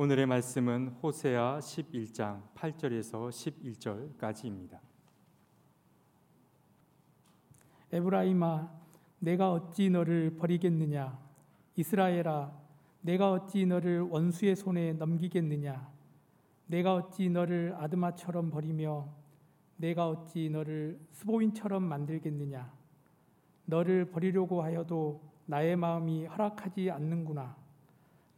오늘의 말씀은 호세아 11장 8절에서 11절까지입니다. 에브라임아 내가 어찌 너를 버리겠느냐? 이스라엘아 내가 어찌 너를 원수의 손에 넘기겠느냐? 내가 어찌 너를 아드마처럼 버리며 내가 어찌 너를 스보인처럼 만들겠느냐? 너를 버리려고 하여도 나의 마음이 허락하지 않는구나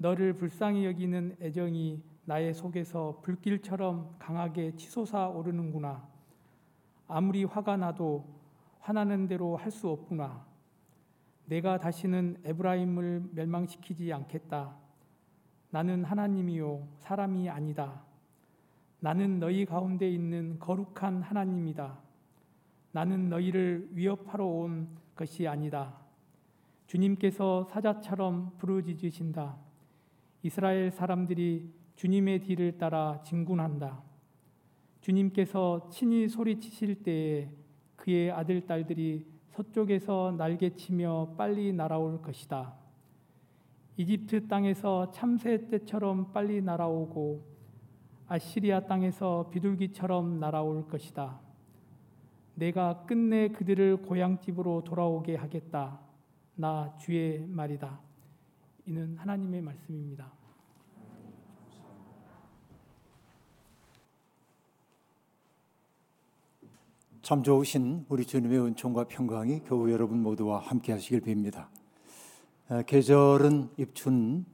너를 불쌍히 여기는 애정이 나의 속에서 불길처럼 강하게 치솟아 오르는구나 아무리 화가 나도 화나는 대로 할 수 없구나 내가 다시는 에브라임을 멸망시키지 않겠다. 나는 하나님이요 사람이 아니다. 나는 너희 가운데 있는 거룩한 하나님이다. 나는 너희를 위협하러 온 것이 아니다. 주님께서 사자처럼 부르짖으신다. 이스라엘 사람들이 주님의 뒤를 따라 진군한다. 주님께서 친히 소리치실 때에 그의 아들 딸들이 서쪽에서 날개치며 빨리 날아올 것이다. 이집트 땅에서 참새 때처럼 빨리 날아오고 아시리아 땅에서 비둘기처럼 날아올 것이다. 내가 끝내 그들을 고향집으로 돌아오게 하겠다. 나 주의 말이다. 이는 하나님의 말씀입니다. 참 좋으신 우리 주님의 은총과 평강이 교우 여러분 모두와 함께 하시길 빕니다. 아, 계절은 입춘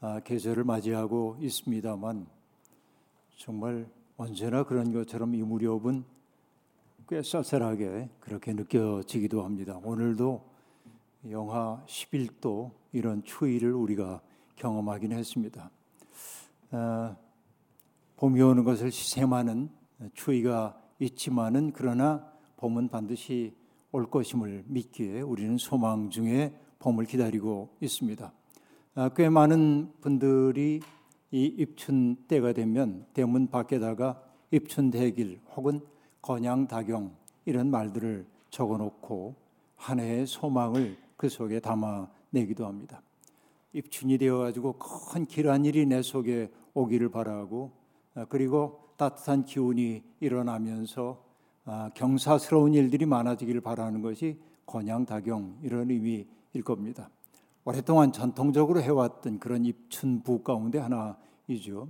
아, 계절을 맞이하고 있습니다만 정말 언제나 그런 것처럼 이 무렵은 꽤 쌀쌀하게 그렇게 느껴지기도 합니다. 오늘도 영하 11도 이런 추위를 우리가 경험하긴 했습니다. 아, 봄이 오는 것을 시샘하는 추위가 있지만은 그러나 봄은 반드시 올 것임을 믿기에 우리는 소망 중에 봄을 기다리고 있습니다. 아, 꽤 많은 분들이 이 입춘 때가 되면 대문 밖에다가 입춘 대길 혹은 건양 다경 이런 말들을 적어놓고 한 해의 소망을 그 속에 담아내기도 합니다. 입춘이 되어가지고 큰 길한 일이 내 속에 오기를 바라고 아, 그리고 따뜻한 기운이 일어나면서 아, 경사스러운 일들이 많아지기를 바라는 것이 건양다경 이런 의미일 겁니다. 오랫동안 전통적으로 해왔던 그런 입춘부 가운데 하나이죠.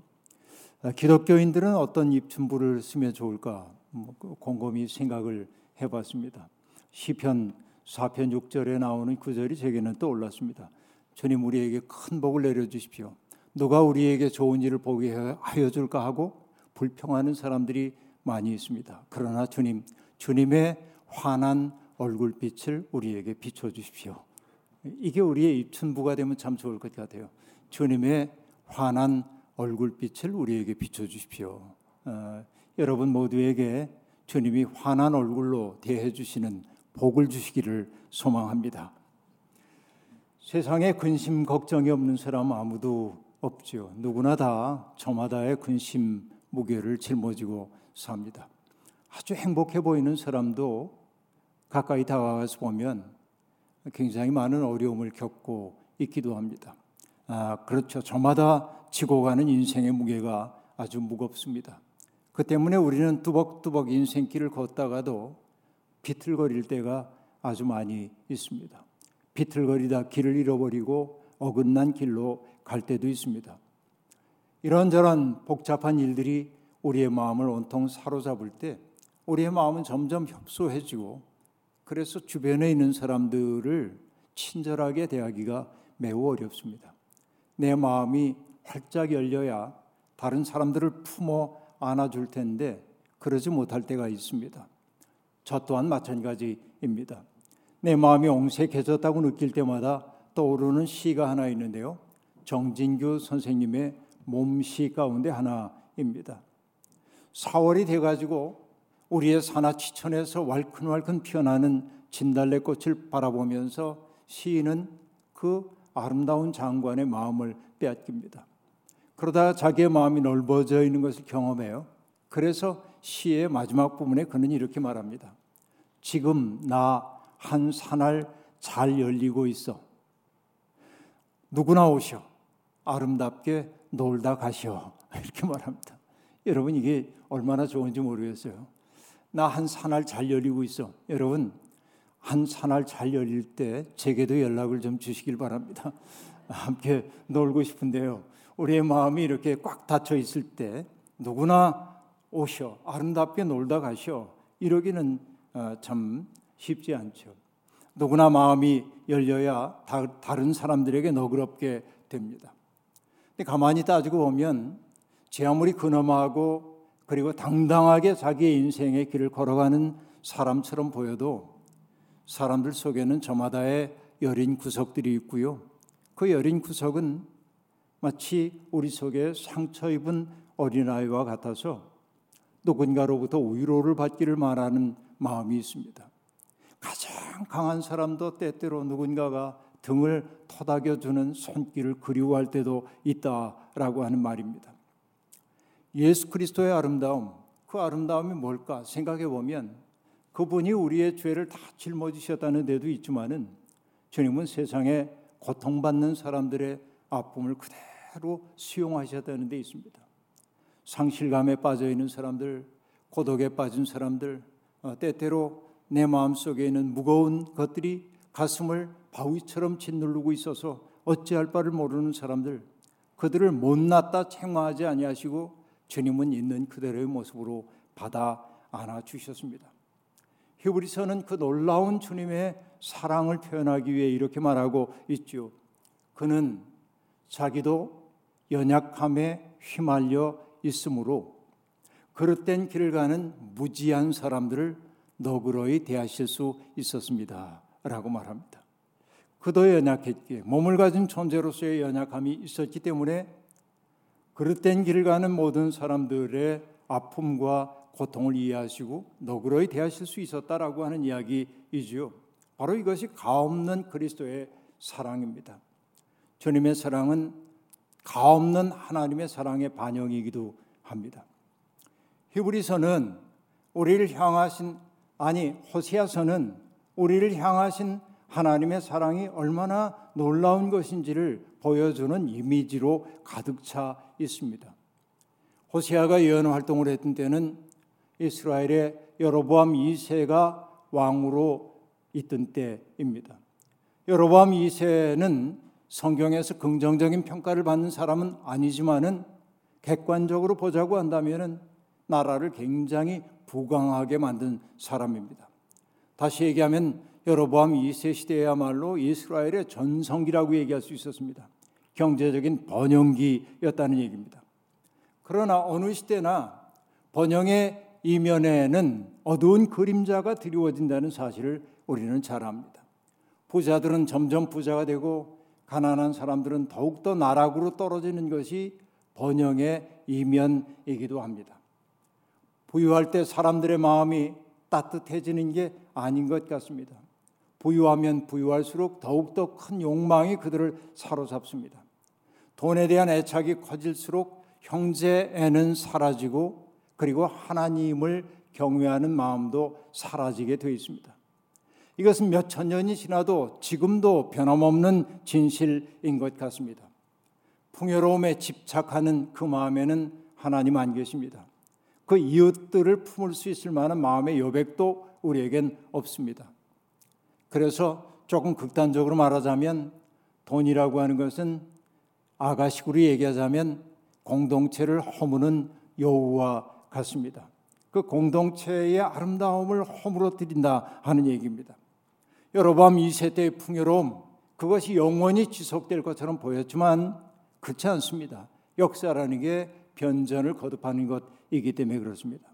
아, 기독교인들은 어떤 입춘부를 쓰면 좋을까 뭐그 곰곰이 생각을 해봤습니다. 시편 4편 6절에 나오는 구절이 제게는 떠올랐습니다. 주님 우리에게 큰 복을 내려 주십시오. 누가 우리에게 좋은 일을 보게 하여 줄까 하고 불평하는 사람들이 많이 있습니다. 그러나 주님, 주님의 환한 얼굴빛을 우리에게 비춰 주십시오. 이게 우리의 입춘부가 되면 참 좋을 것 같아요. 주님의 환한 얼굴빛을 우리에게 비춰 주십시오. 어, 여러분 모두에게 주님이 환한 얼굴로 대해 주시는 복을 주시기를 소망합니다. 세상에 근심 걱정이 없는 사람 아무도 없죠. 누구나 다 저마다의 근심 무게를 짊어지고 삽니다. 아주 행복해 보이는 사람도 가까이 다가가서 보면 굉장히 많은 어려움을 겪고 있기도 합니다. 아, 그렇죠. 저마다 지고 가는 인생의 무게가 아주 무겁습니다. 그 때문에 우리는 뚜벅뚜벅 인생길을 걷다가도 비틀거릴 때가 아주 많이 있습니다. 비틀거리다 길을 잃어버리고 어긋난 길로 갈 때도 있습니다. 이런저런 복잡한 일들이 우리의 마음을 온통 사로잡을 때 우리의 마음은 점점 협소해지고 그래서 주변에 있는 사람들을 친절하게 대하기가 매우 어렵습니다. 내 마음이 활짝 열려야 다른 사람들을 품어 안아줄 텐데 그러지 못할 때가 있습니다. 저 또한 마찬가지입니다. 내 마음이 옹색해졌다고 느낄 때마다 떠오르는 시가 하나 있는데요. 정진규 선생님의 몸시 가운데 하나입니다. 4월이 돼가지고 우리의 산하치천에서 왈큰왈큰 피어나는 진달래꽃을 바라보면서 시인은 그 아름다운 장관의 마음을 빼앗깁니다. 그러다 자기의 마음이 넓어져 있는 것을 경험해요. 그래서 시의 마지막 부분에 그는 이렇게 말합니다. 지금 나 한 산알 잘 열리고 있어. 누구나 오셔. 아름답게 놀다 가시오. 이렇게 말합니다. 여러분 이게 얼마나 좋은지 모르겠어요. 나 한 산알 잘 열리고 있어. 여러분 한 산알 잘 열릴 때 제게도 연락을 좀 주시길 바랍니다. 함께 놀고 싶은데요. 우리의 마음이 이렇게 꽉 닫혀 있을 때 누구나 오셔 아름답게 놀다 가셔 이러기는 어, 참 쉽지 않죠. 누구나 마음이 열려야 다른 사람들에게 너그럽게 됩니다. 근데 가만히 따지고 보면 제 아무리 근엄하고 그리고 당당하게 자기의 인생의 길을 걸어가는 사람처럼 보여도 사람들 속에는 저마다의 여린 구석들이 있고요. 그 여린 구석은 마치 우리 속에 상처 입은 어린아이와 같아서 누군가로부터 위로를 받기를 말하는 마음이 있습니다. 가장 강한 사람도 때때로 누군가가 등을 토닥여 주는 손길을 그리워할 때도 있다라고 하는 말입니다. 예수 그리스도의 아름다움, 그 아름다움이 뭘까 생각해 보면 그분이 우리의 죄를 다 짊어지셨다는 데도 있지만은 주님은 세상에 고통받는 사람들의 아픔을 그대로 수용하셨다는 데 있습니다. 상실감에 빠져 있는 사람들, 고독에 빠진 사람들, 어, 때때로 내 마음 속에 있는 무거운 것들이 가슴을 바위처럼 짓누르고 있어서 어찌할 바를 모르는 사람들, 그들을 못났다 책망하지 아니하시고 주님은 있는 그대로의 모습으로 받아 안아 주셨습니다. 히브리서는 그 놀라운 주님의 사랑을 표현하기 위해 이렇게 말하고 있죠. 그는 자기도 연약함에 휘말려 있으므로 그릇된 길을 가는 무지한 사람들을 너그러이 대하실 수 있었습니다. 라고 말합니다. 그도 연약했기에 몸을 가진 존재로서의 연약함이 있었기 때문에 그릇된 길을 가는 모든 사람들의 아픔과 고통을 이해하시고 너그러이 대하실 수 있었다라고 하는 이야기이지요. 바로 이것이 가없는 그리스도의 사랑입니다. 주님의 사랑은 가없는 하나님의 사랑의 반영이기도 합니다. 히브리서는 우리를 향하신 아니 호세아서는 우리를 향하신 하나님의 사랑이 얼마나 놀라운 것인지를 보여주는 이미지로 가득 차 있습니다. 호세아가 예언 활동을 했던 때는 이스라엘의 여로보암 2세가 왕으로 있던 때입니다. 여로보암 2세는 성경에서 긍정적인 평가를 받는 사람은 아니지만은 객관적으로 보자고 한다면은 나라를 굉장히 부강하게 만든 사람입니다. 다시 얘기하면 여로보암 2세 시대야말로 이스라엘의 전성기라고 얘기할 수 있었습니다. 경제적인 번영기였다는 얘기입니다. 그러나 어느 시대나 번영의 이면에는 어두운 그림자가 드리워진다는 사실을 우리는 잘 압니다. 부자들은 점점 부자가 되고 가난한 사람들은 더욱더 나락으로 떨어지는 것이 번영의 이면이기도 합니다. 부유할 때 사람들의 마음이 따뜻해지는 게 아닌 것 같습니다. 부유하면 부유할수록 더욱더 큰 욕망이 그들을 사로잡습니다. 돈에 대한 애착이 커질수록 형제 애는 사라지고 그리고 하나님을 경외하는 마음도 사라지게 되어 있습니다. 이것은 몇 천 년이 지나도 지금도 변함없는 진실인 것 같습니다. 풍요로움에 집착하는 그 마음에는 하나님 안 계십니다. 그 이웃들을 품을 수 있을 만한 마음의 여백도 우리에겐 없습니다. 그래서 조금 극단적으로 말하자면 돈이라고 하는 것은 아가식으로 얘기하자면 공동체를 허무는 여우와 같습니다. 그 공동체의 아름다움을 허물어뜨린다 하는 얘기입니다. 여로밤 2세대의 풍요로움 그것이 영원히 지속될 것처럼 보였지만 그렇지 않습니다. 역사라는 게 변전을 거듭하는 것 이기 때문에 그렇습니다.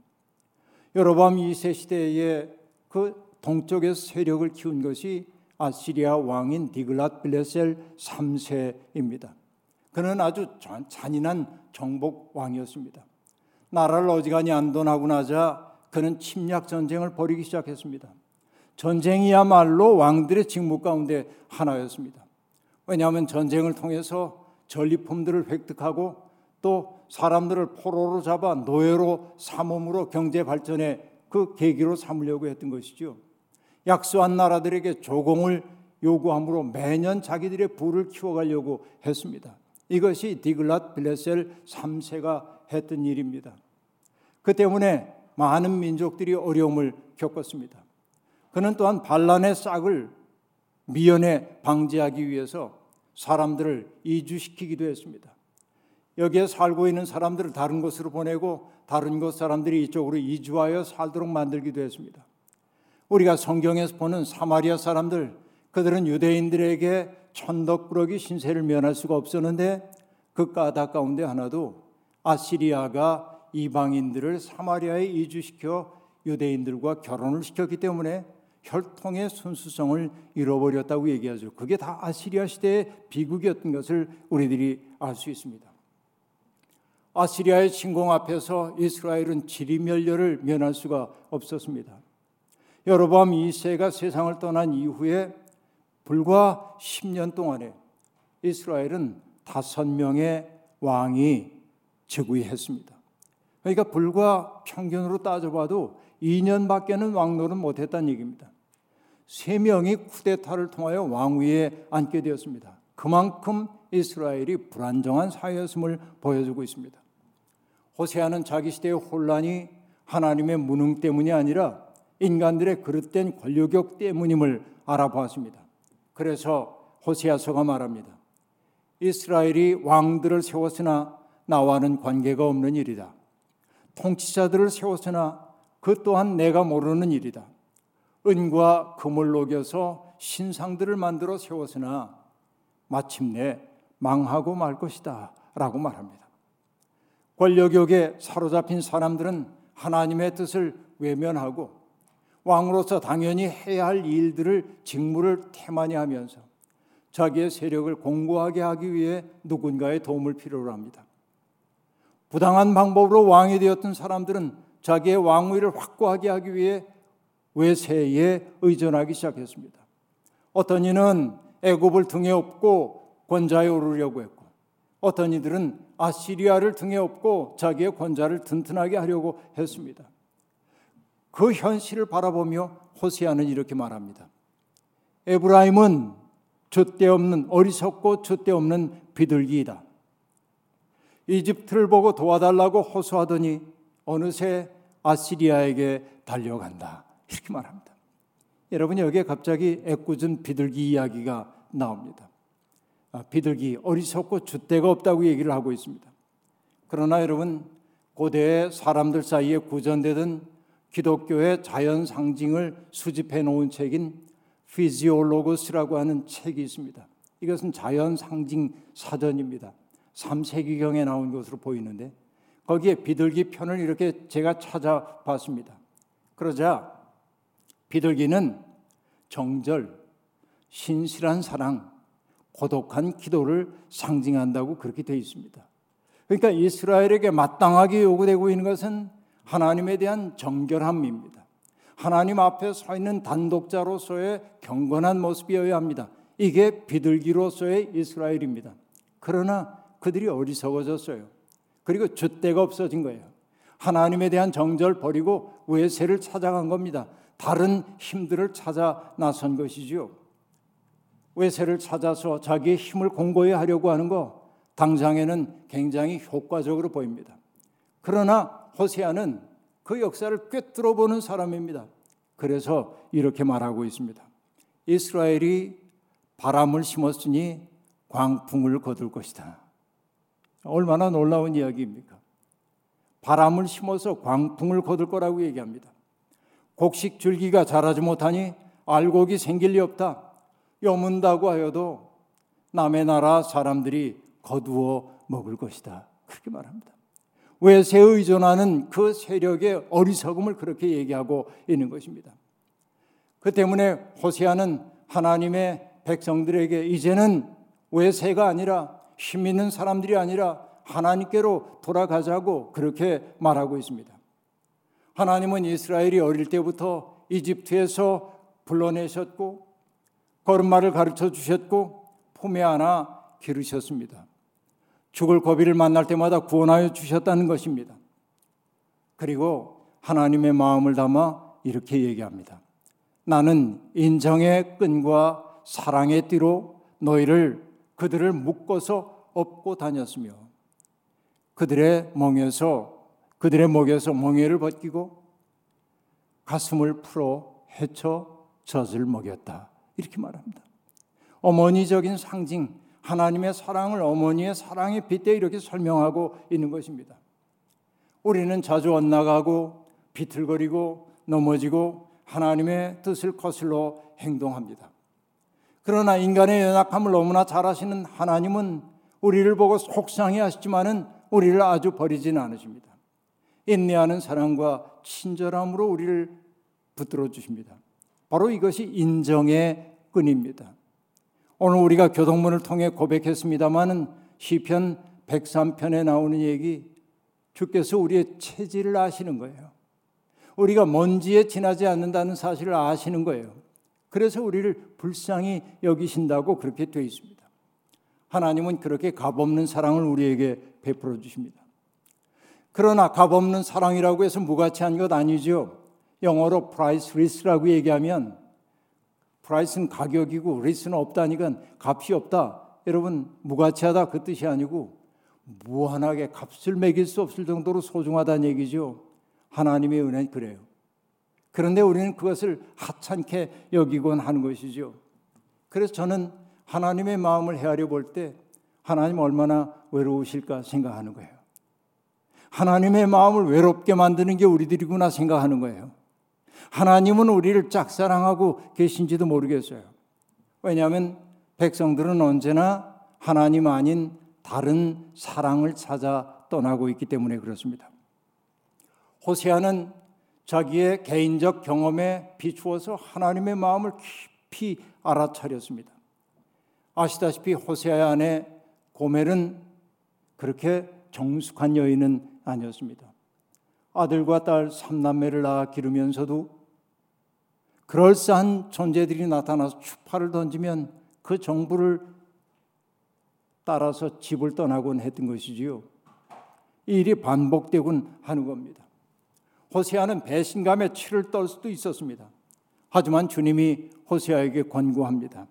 여로밤 2세 시대에 그 동쪽에서 세력을 키운 것이 아시리아 왕인 디글랏 빌레셀 3세입니다. 그는 아주 잔인한 정복 왕이었습니다. 나라를 어지간히 안돈하고 나자 그는 침략 전쟁을 벌이기 시작했습니다. 전쟁이야말로 왕들의 직무 가운데 하나였습니다. 왜냐하면 전쟁을 통해서 전리품들을 획득하고 또 사람들을 포로로 잡아 노예로 삼음으로 경제 발전의 그 계기로 삼으려고 했던 것이죠. 약소한 나라들에게 조공을 요구함으로 매년 자기들의 부를 키워가려고 했습니다. 이것이 디글랏 빌레셀 3세가 했던 일입니다. 그 때문에 많은 민족들이 어려움을 겪었습니다. 그는 또한 반란의 싹을 미연에 방지하기 위해서 사람들을 이주시키기도 했습니다. 여기에 살고 있는 사람들을 다른 곳으로 보내고 다른 곳 사람들이 이쪽으로 이주하여 살도록 만들기도 했습니다. 우리가 성경에서 보는 사마리아 사람들 그들은 유대인들에게 천덕꾸러기 신세를 면할 수가 없었는데 그 까닭 가운데 하나도 아시리아가 이방인들을 사마리아에 이주시켜 유대인들과 결혼을 시켰기 때문에 혈통의 순수성을 잃어버렸다고 얘기하죠. 그게 다 아시리아 시대의 비극이었던 것을 우리들이 알 수 있습니다. 아시리아의 침공 앞에서 이스라엘은 지리멸렬을 면할 수가 없었습니다. 여로보암 2세가 세상을 떠난 이후에 불과 10년 동안에 이스라엘은 다섯 명의 왕이 즉위했습니다. 그러니까 불과 평균으로 따져봐도 2년밖에는 왕노를 못했다는 얘기입니다. 세 명이 쿠데타를 통하여 왕위에 앉게 되었습니다. 그만큼 이스라엘이 불안정한 사회였음을 보여주고 있습니다. 호세아는 자기 시대의 혼란이 하나님의 무능 때문이 아니라 인간들의 그릇된 권력욕 때문임을 알아보았습니다. 그래서 호세아서가 말합니다. 이스라엘이 왕들을 세웠으나 나와는 관계가 없는 일이다. 통치자들을 세웠으나 그 또한 내가 모르는 일이다. 은과 금을 녹여서 신상들을 만들어 세웠으나 마침내 망하고 말 것이다. 라고 말합니다. 권력욕에 사로잡힌 사람들은 하나님의 뜻을 외면하고 왕으로서 당연히 해야 할 일들을 직무를 태만히 하면서 자기의 세력을 공고하게 하기 위해 누군가의 도움을 필요로 합니다. 부당한 방법으로 왕이 되었던 사람들은 자기의 왕위를 확고하게 하기 위해 외세에 의존하기 시작했습니다. 어떤 이는 애굽을 등에 업고 권좌에 오르려고 했고 어떤 이들은 아시리아를 등에 업고 자기의 권좌를 튼튼하게 하려고 했습니다. 그 현실을 바라보며 호세아는 이렇게 말합니다. 에브라임은 줏대 없는 어리석고 줏대 없는 비둘기이다. 이집트를 보고 도와달라고 호소하더니 어느새 아시리아에게 달려간다. 이렇게 말합니다. 여러분 여기에 갑자기 애꿎은 비둘기 이야기가 나옵니다. 아, 비둘기 어리석고 줏대가 없다고 얘기를 하고 있습니다. 그러나 여러분 고대 사람들 사이에 구전되던 기독교의 자연 상징을 수집해 놓은 책인 피지올로고스라고 하는 책이 있습니다. 이것은 자연 상징 사전입니다. 3세기경에 나온 것으로 보이는데 거기에 비둘기 편을 이렇게 제가 찾아봤습니다. 그러자 비둘기는 정절, 신실한 사랑, 고독한 기도를 상징한다고 그렇게 되어 있습니다. 그러니까 이스라엘에게 마땅하게 요구되고 있는 것은 하나님에 대한 정결함입니다. 하나님 앞에 서 있는 단독자로서의 경건한 모습이어야 합니다. 이게 비둘기로서의 이스라엘입니다. 그러나 그들이 어리석어졌어요. 그리고 줏대가 없어진 거예요. 하나님에 대한 정절 버리고 외세를 찾아간 겁니다. 다른 힘들을 찾아 나선 것이지요. 외세를 찾아서 자기의 힘을 공고히 하려고 하는 거 당장에는 굉장히 효과적으로 보입니다. 그러나 호세아는 그 역사를 꿰뚫어 보는 사람입니다. 그래서 이렇게 말하고 있습니다. 이스라엘이 바람을 심었으니 광풍을 거둘 것이다. 얼마나 놀라운 이야기입니까? 바람을 심어서 광풍을 거둘 거라고 얘기합니다. 곡식 줄기가 자라지 못하니 알곡이 생길 리 없다. 여문다고 하여도 남의 나라 사람들이 거두어 먹을 것이다. 그렇게 말합니다. 외세에 의존하는 그 세력의 어리석음을 그렇게 얘기하고 있는 것입니다. 그 때문에 호세아는 하나님의 백성들에게 이제는 외세가 아니라 힘 있는 사람들이 아니라 하나님께로 돌아가자고 그렇게 말하고 있습니다. 하나님은 이스라엘이 어릴 때부터 이집트에서 불러내셨고 걸음마를 가르쳐 주셨고 품에 안아 기르셨습니다. 죽을 고비를 만날 때마다 구원하여 주셨다는 것입니다. 그리고 하나님의 마음을 담아 이렇게 얘기합니다. 나는 인정의 끈과 사랑의 띠로 너희를 그들을 묶어서 업고 다녔으며 그들의 멍에서 그들의 목에서 멍에를 벗기고 가슴을 풀어 헤쳐 젖을 먹였다. 이렇게 말합니다. 어머니적인 상징, 하나님의 사랑을 어머니의 사랑의 빗대 이렇게 설명하고 있는 것입니다. 우리는 자주 엇나가고 비틀거리고 넘어지고 하나님의 뜻을 거슬러 행동합니다. 그러나 인간의 연약함을 너무나 잘 아시는 하나님은 우리를 보고 속상해 하시지만은 우리를 아주 버리지는 않으십니다. 인내하는 사랑과 친절함으로 우리를 붙들어 주십니다. 바로 이것이 인정의 끈입니다. 오늘 우리가 교동문을 통해 고백했습니다마는 시편 103편에 나오는 얘기 주께서 우리의 체질을 아시는 거예요. 우리가 먼지에 지나지 않는다는 사실을 아시는 거예요. 그래서 우리를 불쌍히 여기신다고 그렇게 되어 있습니다. 하나님은 그렇게 값없는 사랑을 우리에게 베풀어 주십니다. 그러나 값없는 사랑이라고 해서 무가치한 것 아니죠. 영어로 priceless라고 얘기하면 price는 가격이고 risk는 없다니까 값이 없다. 여러분 무가치하다 그 뜻이 아니고 무한하게 값을 매길 수 없을 정도로 소중하다는 얘기죠. 하나님의 은혜는 그래요. 그런데 우리는 그것을 하찮게 여기곤 하는 것이죠. 그래서 저는 하나님의 마음을 헤아려 볼 때 하나님 얼마나 외로우실까 생각하는 거예요. 하나님의 마음을 외롭게 만드는 게 우리들이구나 생각하는 거예요. 하나님은 우리를 짝사랑하고 계신지도 모르겠어요. 왜냐하면 백성들은 언제나 하나님 아닌 다른 사랑을 찾아 떠나고 있기 때문에 그렇습니다. 호세아는 자기의 개인적 경험에 비추어서 하나님의 마음을 깊이 알아차렸습니다. 아시다시피 호세아의 아내 고멜은 그렇게 정숙한 여인은 아니었습니다. 아들과 딸 삼남매를 낳아 기르면서도 그럴싸한 존재들이 나타나서 추파를 던지면 그 정부를 따라서 집을 떠나곤 했던 것이지요. 이 일이 반복되곤 하는 겁니다. 호세아는 배신감에 치를 떨 수도 있었습니다. 하지만 주님이 호세아에게 권고합니다.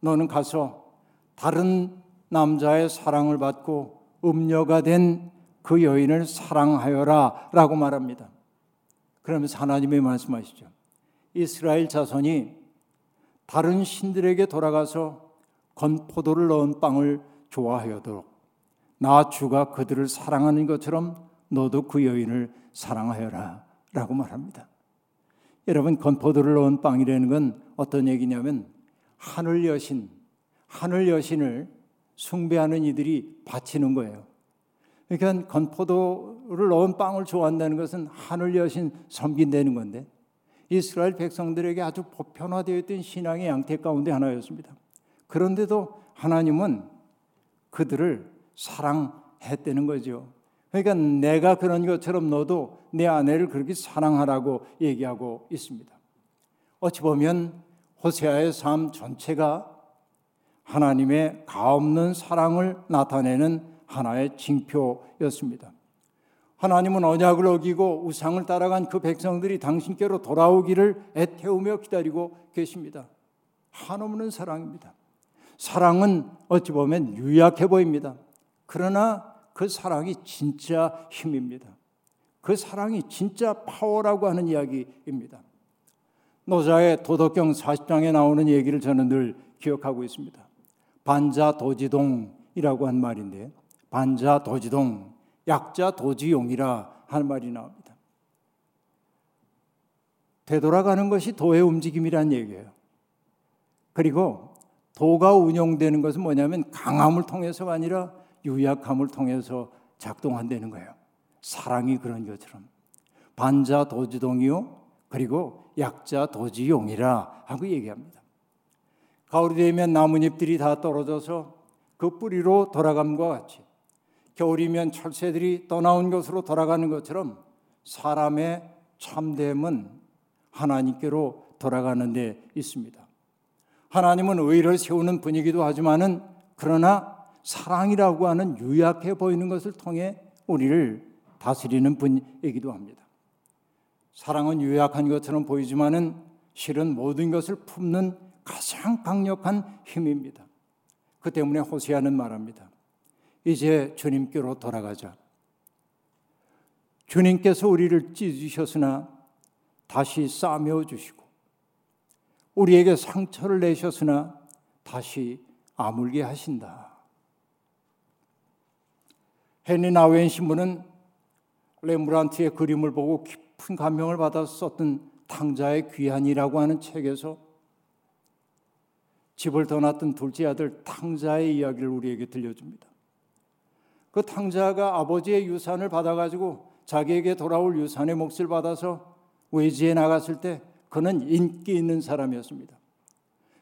너는 가서 다른 남자의 사랑을 받고 음녀가 된 그 여인을 사랑하여라 라고 말합니다. 그러면서 하나님의 말씀하시죠. 이스라엘 자손이 다른 신들에게 돌아가서 건포도를 넣은 빵을 좋아하여도록 나 주가 그들을 사랑하는 것처럼 너도 그 여인을 사랑하여라 라고 말합니다. 여러분 건포도를 넣은 빵이라는 건 어떤 얘기냐면 하늘 여신, 하늘 여신을 숭배하는 이들이 바치는 거예요. 그러니까 건포도를 넣은 빵을 좋아한다는 것은 하늘 여신 섬긴다는 건데 이스라엘 백성들에게 아주 보편화되어 있던 신앙의 양태 가운데 하나였습니다. 그런데도 하나님은 그들을 사랑했다는 거죠. 그러니까 내가 그런 것처럼 너도 내 아내를 그렇게 사랑하라고 얘기하고 있습니다. 어찌 보면 호세아의 삶 전체가 하나님의 가없는 사랑을 나타내는 하나의 징표였습니다. 하나님은 언약을 어기고 우상을 따라간 그 백성들이 당신께로 돌아오기를 애태우며 기다리고 계십니다. 한없는 사랑입니다. 사랑은 어찌 보면 유약해 보입니다. 그러나 그 사랑이 진짜 힘입니다. 그 사랑이 진짜 파워라고 하는 이야기입니다. 노자의 도덕경 40장에 나오는 얘기를 저는 늘 기억하고 있습니다. 반자 도지동이라고 한 말인데 반자 도지동 약자 도지용이라 하는 말이 나옵니다. 되돌아가는 것이 도의 움직임이란 얘기예요. 그리고 도가 운영되는 것은 뭐냐면 강함을 통해서가 아니라 유약함을 통해서 작동한다는 거예요. 사랑이 그런 것처럼 반자 도지동이요 그리고 약자 도지용이라 하고 얘기합니다. 가을이 되면 나뭇잎들이 다 떨어져서 그 뿌리로 돌아감과 같이 겨울이면 철새들이 떠나온 것으로 돌아가는 것처럼 사람의 참됨은 하나님께로 돌아가는 데 있습니다. 하나님은 의를 세우는 분이기도 하지만은 그러나 사랑이라고 하는 유약해 보이는 것을 통해 우리를 다스리는 분이기도 합니다. 사랑은 유약한 것처럼 보이지만은 실은 모든 것을 품는 가장 강력한 힘입니다. 그 때문에 호세아는 말합니다. 이제 주님께로 돌아가자. 주님께서 우리를 찢으셨으나 다시 싸매어 주시고 우리에게 상처를 내셨으나 다시 아물게 하신다. 헨리 나우엔 신부는 레므란트의 그림을 보고 깊은 감명을 받아 썼던 탕자의 귀한이라고 하는 책에서 집을 떠났던 둘째 아들 탕자의 이야기를 우리에게 들려줍니다. 그 탕자가 아버지의 유산을 받아가지고 자기에게 돌아올 유산의 몫을 받아서 외지에 나갔을 때 그는 인기 있는 사람이었습니다.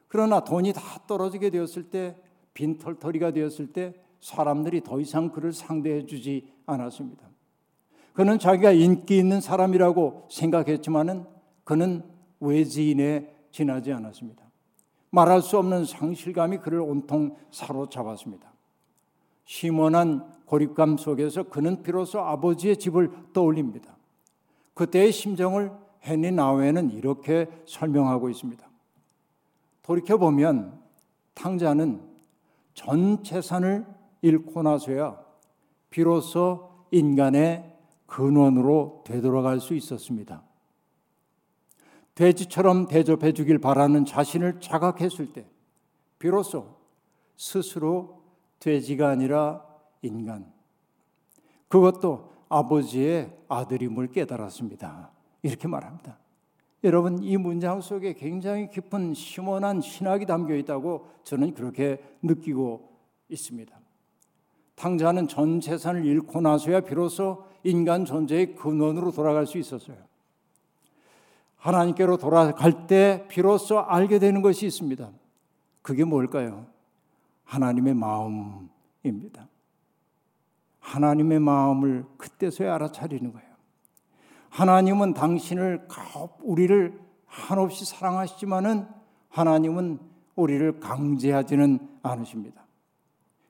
그러나 돈이 다 떨어지게 되었을 때 빈털터리가 되었을 때 사람들이 더 이상 그를 상대해 주지 않았습니다. 그는 자기가 인기 있는 사람이라고 생각했지만은 그는 외지인에 지나지 않았습니다. 말할 수 없는 상실감이 그를 온통 사로잡았습니다. 심원한 고립감 속에서 그는 비로소 아버지의 집을 떠올립니다. 그때의 심정을 헨리 나웨는 이렇게 설명하고 있습니다. 돌이켜 보면 탕자는 전 재산을 잃고 나서야 비로소 인간의 근원으로 되돌아갈 수 있었습니다. 돼지처럼 대접해 주길 바라는 자신을 자각했을 때 비로소 스스로 돼지가 아니라 인간 그것도 아버지의 아들임을 깨달았습니다. 이렇게 말합니다. 여러분 이 문장 속에 굉장히 깊은 심원한 신학이 담겨 있다고 저는 그렇게 느끼고 있습니다. 탕자는 전 재산을 잃고 나서야 비로소 인간 존재의 근원으로 돌아갈 수 있었어요. 하나님께로 돌아갈 때 비로소 알게 되는 것이 있습니다. 그게 뭘까요? 하나님의 마음입니다. 하나님의 마음을 그때서야 알아차리는 거예요. 하나님은 당신을 우리를 한없이 사랑하시지만은 하나님은 우리를 강제하지는 않으십니다.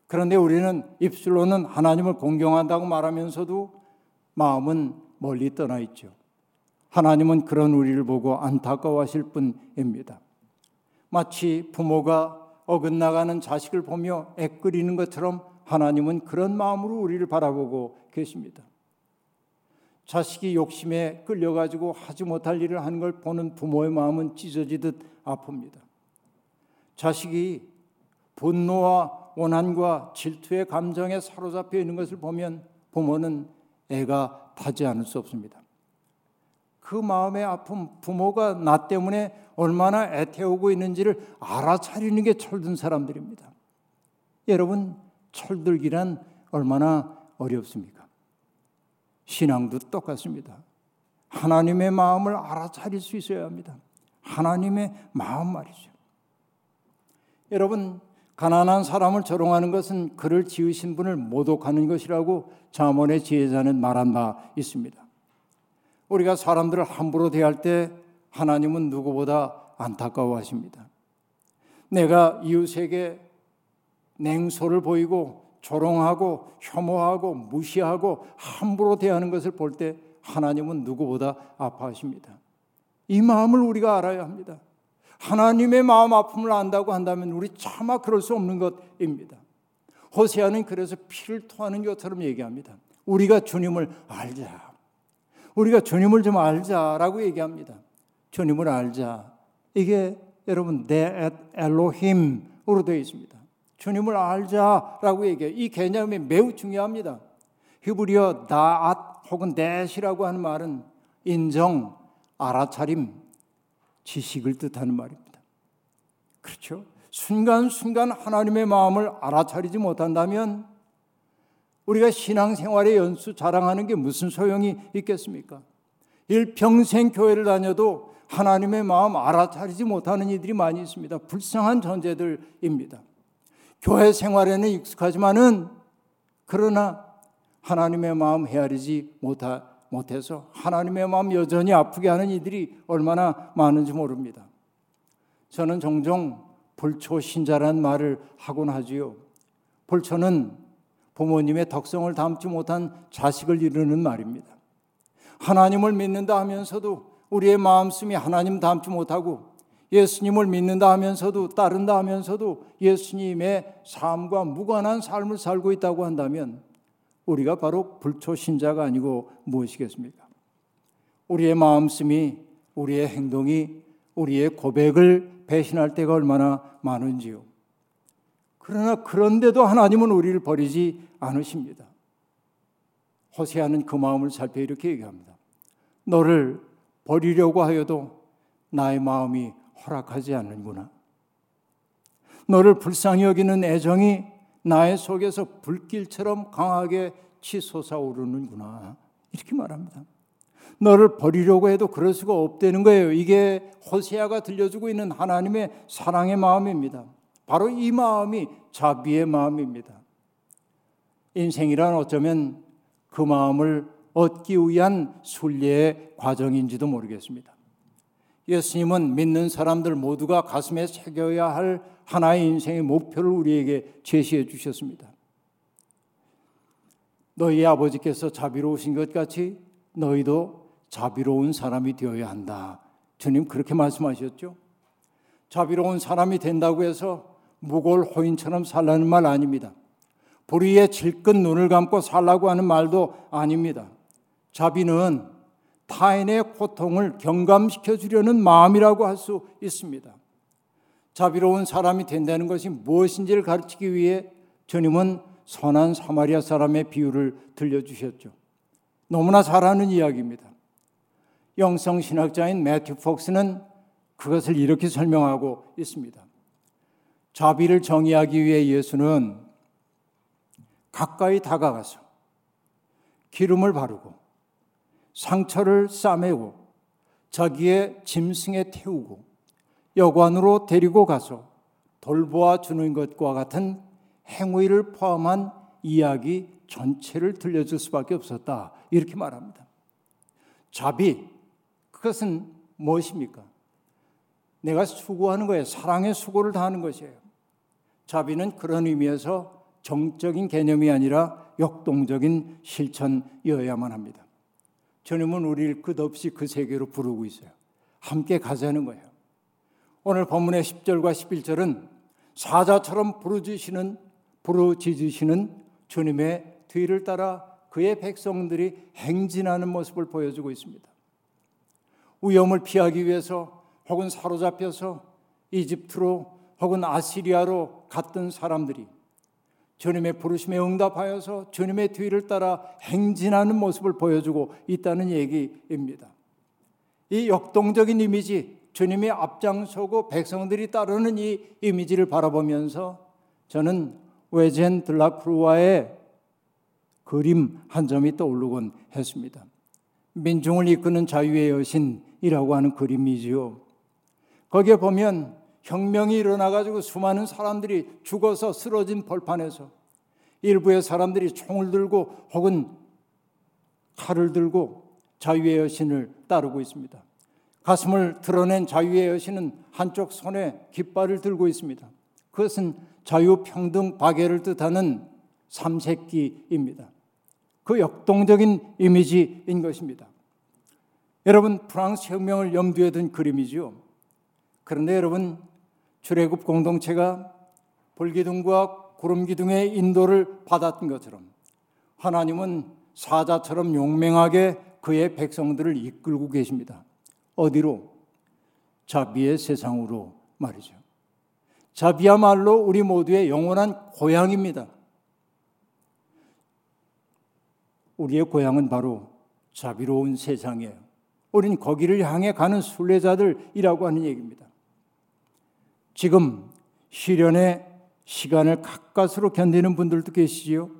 그런데 우리는 입술로는 하나님을 공경한다고 말하면서도 마음은 멀리 떠나 있죠. 하나님은 그런 우리를 보고 안타까워하실 뿐입니다. 마치 부모가 어긋나가는 자식을 보며 애끓이는 것처럼 하나님은 그런 마음으로 우리를 바라보고 계십니다. 자식이 욕심에 끌려가지고 하지 못할 일을 하는 걸 보는 부모의 마음은 찢어지듯 아픕니다. 자식이 분노와 원한과 질투의 감정에 사로잡혀 있는 것을 보면 부모는 애가 타지 않을 수 없습니다. 그 마음의 아픔, 부모가 나 때문에 얼마나 애태우고 있는지를 알아차리는 게 철든 사람들입니다. 여러분, 철들기란 얼마나 어렵습니까? 신앙도 똑같습니다. 하나님의 마음을 알아차릴 수 있어야 합니다. 하나님의 마음 말이죠. 여러분, 가난한 사람을 조롱하는 것은 그를 지으신 분을 모독하는 것이라고 자문의 지혜자는 말한 바 있습니다. 우리가 사람들을 함부로 대할 때 하나님은 누구보다 안타까워하십니다. 내가 이웃에게 냉소를 보이고 조롱하고 혐오하고 무시하고 함부로 대하는 것을 볼 때 하나님은 누구보다 아파하십니다. 이 마음을 우리가 알아야 합니다. 하나님의 마음 아픔을 안다고 한다면 우리 차마 그럴 수 없는 것입니다. 호세아는 그래서 피를 토하는 것처럼 얘기합니다. 우리가 주님을 알자. 우리가 주님을 좀 알자라고 얘기합니다. 주님을 알자. 이게 여러분 내 엘로힘으로 되어 있습니다. 주님을 알자라고 얘기해요. 이 개념이 매우 중요합니다. 히브리어 다앗 혹은 넷이라고 하는 말은 인정, 알아차림, 지식을 뜻하는 말입니다. 그렇죠? 순간순간 하나님의 마음을 알아차리지 못한다면 우리가 신앙생활의 연수 자랑하는 게 무슨 소용이 있겠습니까? 일평생 교회를 다녀도 하나님의 마음 알아차리지 못하는 이들이 많이 있습니다. 불쌍한 존재들입니다. 교회 생활에는 익숙하지만은 그러나 하나님의 마음 헤아리지 못하, 못해서 하나님의 마음 여전히 아프게 하는 이들이 얼마나 많은지 모릅니다. 저는 종종 불초 신자란 말을 하곤 하지요. 불초는 부모님의 덕성을 담지 못한 자식을 이루는 말입니다. 하나님을 믿는다 하면서도 우리의 마음씀이 하나님 닮지 못하고 예수님을 믿는다 하면서도 따른다 하면서도 예수님의 삶과 무관한 삶을 살고 있다고 한다면 우리가 바로 불초신자가 아니고 무엇이겠습니까? 우리의 마음씀이 우리의 행동이 우리의 고백을 배신할 때가 얼마나 많은지요. 그러나 그런데도 하나님은 우리를 버리지 않으십니다. 호세아는 그 마음을 살펴 이렇게 얘기합니다. 너를 버리려고 하여도 나의 마음이 허락하지 않는구나. 너를 불쌍히 여기는 애정이 나의 속에서 불길처럼 강하게 치솟아오르는구나. 이렇게 말합니다. 너를 버리려고 해도 그럴 수가 없다는 거예요. 이게 호세아가 들려주고 있는 하나님의 사랑의 마음입니다. 바로 이 마음이 자비의 마음입니다. 인생이란 어쩌면 그 마음을 얻기 위한 순례의 과정인지도 모르겠습니다. 예수님은 믿는 사람들 모두가 가슴에 새겨야 할 하나의 인생의 목표를 우리에게 제시해 주셨습니다. 너희 아버지께서 자비로우신 것 같이 너희도 자비로운 사람이 되어야 한다. 주님 그렇게 말씀하셨죠. 자비로운 사람이 된다고 해서 무골 호인처럼 살라는 말 아닙니다. 불의에 질끈 눈을 감고 살라고 하는 말도 아닙니다. 자비는 타인의 고통을 경감시켜 주려는 마음이라고 할 수 있습니다. 자비로운 사람이 된다는 것이 무엇인지를 가르치기 위해 주님은 선한 사마리아 사람의 비유를 들려주셨죠. 너무나 잘 아는 이야기입니다. 영성신학자인 매튜 폭스는 그것을 이렇게 설명하고 있습니다. 자비를 정의하기 위해 예수는 가까이 다가가서 기름을 바르고 상처를 싸매고 자기의 짐승에 태우고 여관으로 데리고 가서 돌보아 주는 것과 같은 행위를 포함한 이야기 전체를 들려줄 수밖에 없었다. 이렇게 말합니다. 자비, 그것은 무엇입니까? 내가 수고하는 거예요. 사랑의 수고를 다하는 것이에요. 자비는 그런 의미에서 정적인 개념이 아니라 역동적인 실천이어야만 합니다. 주님은 우리를 끝없이 그 세계로 부르고 있어요. 함께 가자는 거예요. 오늘 본문의 10절과 11절은 사자처럼 부르짖으시는 부르짖으시는 주님의 뒤를 따라 그의 백성들이 행진하는 모습을 보여주고 있습니다. 위험을 피하기 위해서 혹은 사로잡혀서 이집트로 혹은 아시리아로 갔던 사람들이 주님의 부르심에 응답하여서 주님의 뒤를 따라 행진하는 모습을 보여주고 있다는 얘기입니다. 이 역동적인 이미지, 주님이 앞장서고 백성들이 따르는 이 이미지를 바라보면서 저는 외젠 들라크루아의 그림 한 점이 떠오르곤 했습니다. 민중을 이끄는 자유의 여신이라고 하는 그림이지요. 거기에 보면 혁명이 일어나가지고 수많은 사람들이 죽어서 쓰러진 벌판에서 일부의 사람들이 총을 들고 혹은 칼을 들고 자유의 여신을 따르고 있습니다. 가슴을 드러낸 자유의 여신은 한쪽 손에 깃발을 들고 있습니다. 그것은 자유평등 박애를 뜻하는 삼색기입니다. 그 역동적인 이미지인 것입니다. 여러분 프랑스 혁명을 염두에 둔 그림이죠. 그런데 여러분 출애굽 공동체가 불기둥과 구름기둥의 인도를 받았던 것처럼 하나님은 사자처럼 용맹하게 그의 백성들을 이끌고 계십니다. 어디로? 자비의 세상으로 말이죠. 자비야말로 우리 모두의 영원한 고향입니다. 우리의 고향은 바로 자비로운 세상이에요. 우린 거기를 향해 가는 순례자들이라고 하는 얘기입니다. 지금 시련의 시간을 가까스로 견디는 분들도 계시지요.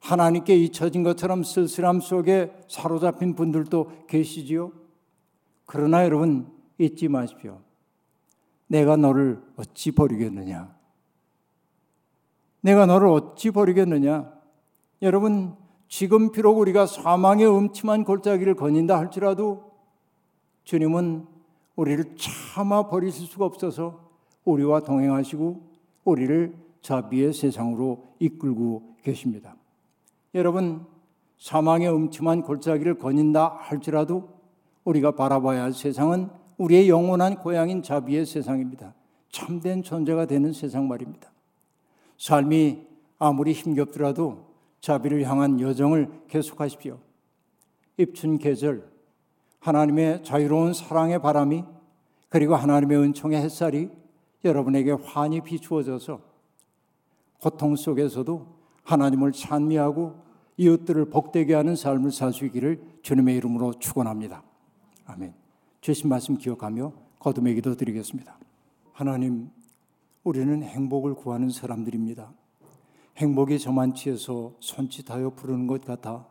하나님께 잊혀진 것처럼 쓸쓸함 속에 사로잡힌 분들도 계시지요. 그러나 여러분 잊지 마십시오. 내가 너를 어찌 버리겠느냐? 내가 너를 어찌 버리겠느냐? 여러분 지금 비록 우리가 사망의 음침한 골짜기를 거닌다 할지라도 주님은 우리를 참아 버리실 수가 없어서 우리와 동행하시고 우리를 자비의 세상으로 이끌고 계십니다. 여러분, 사망의 음침한 골짜기를 거닌다 할지라도 우리가 바라봐야 할 세상은 우리의 영원한 고향인 자비의 세상입니다. 참된 존재가 되는 세상 말입니다. 삶이 아무리 힘겹더라도 자비를 향한 여정을 계속하십시오. 입춘 계절, 하나님의 자유로운 사랑의 바람이 그리고 하나님의 은총의 햇살이 여러분에게 환히 비추어져서 고통 속에서도 하나님을 찬미하고 이웃들을 복되게 하는 삶을 살수 있기를 주님의 이름으로 축원합니다. 아멘. 주신 말씀 기억하며 거듭의 기도 드리겠습니다. 하나님, 우리는 행복을 구하는 사람들입니다. 행복이 저만치에서 손짓하여 부르는 것 같아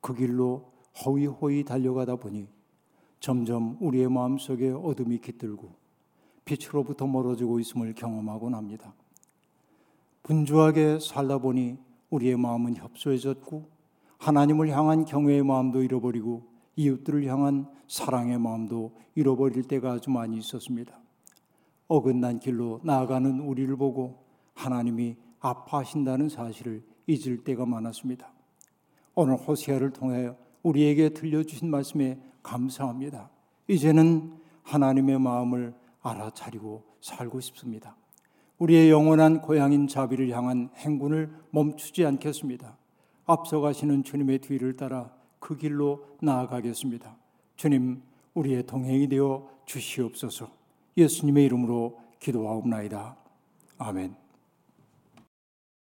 그 길로 허위허위 달려가다 보니 점점 우리의 마음속에 어둠이 깃들고 빛으로부터 멀어지고 있음을 경험하곤 합니다. 분주하게 살다 보니 우리의 마음은 협소해졌고 하나님을 향한 경외의 마음도 잃어버리고 이웃들을 향한 사랑의 마음도 잃어버릴 때가 아주 많이 있었습니다. 어긋난 길로 나아가는 우리를 보고 하나님이 아파하신다는 사실을 잊을 때가 많았습니다. 오늘 호세아를 통해 우리에게 들려주신 말씀에 감사합니다. 이제는 하나님의 마음을 알아차리고 살고 싶습니다. 우리의 영원한 고향인 자비를 향한 행군을 멈추지 않겠습니다. 앞서가시는 주님의 뒤를 따라 그 길로 나아가겠습니다. 주님, 우리의 동행이 되어 주시옵소서. 예수님의 이름으로 기도하옵나이다. 아멘.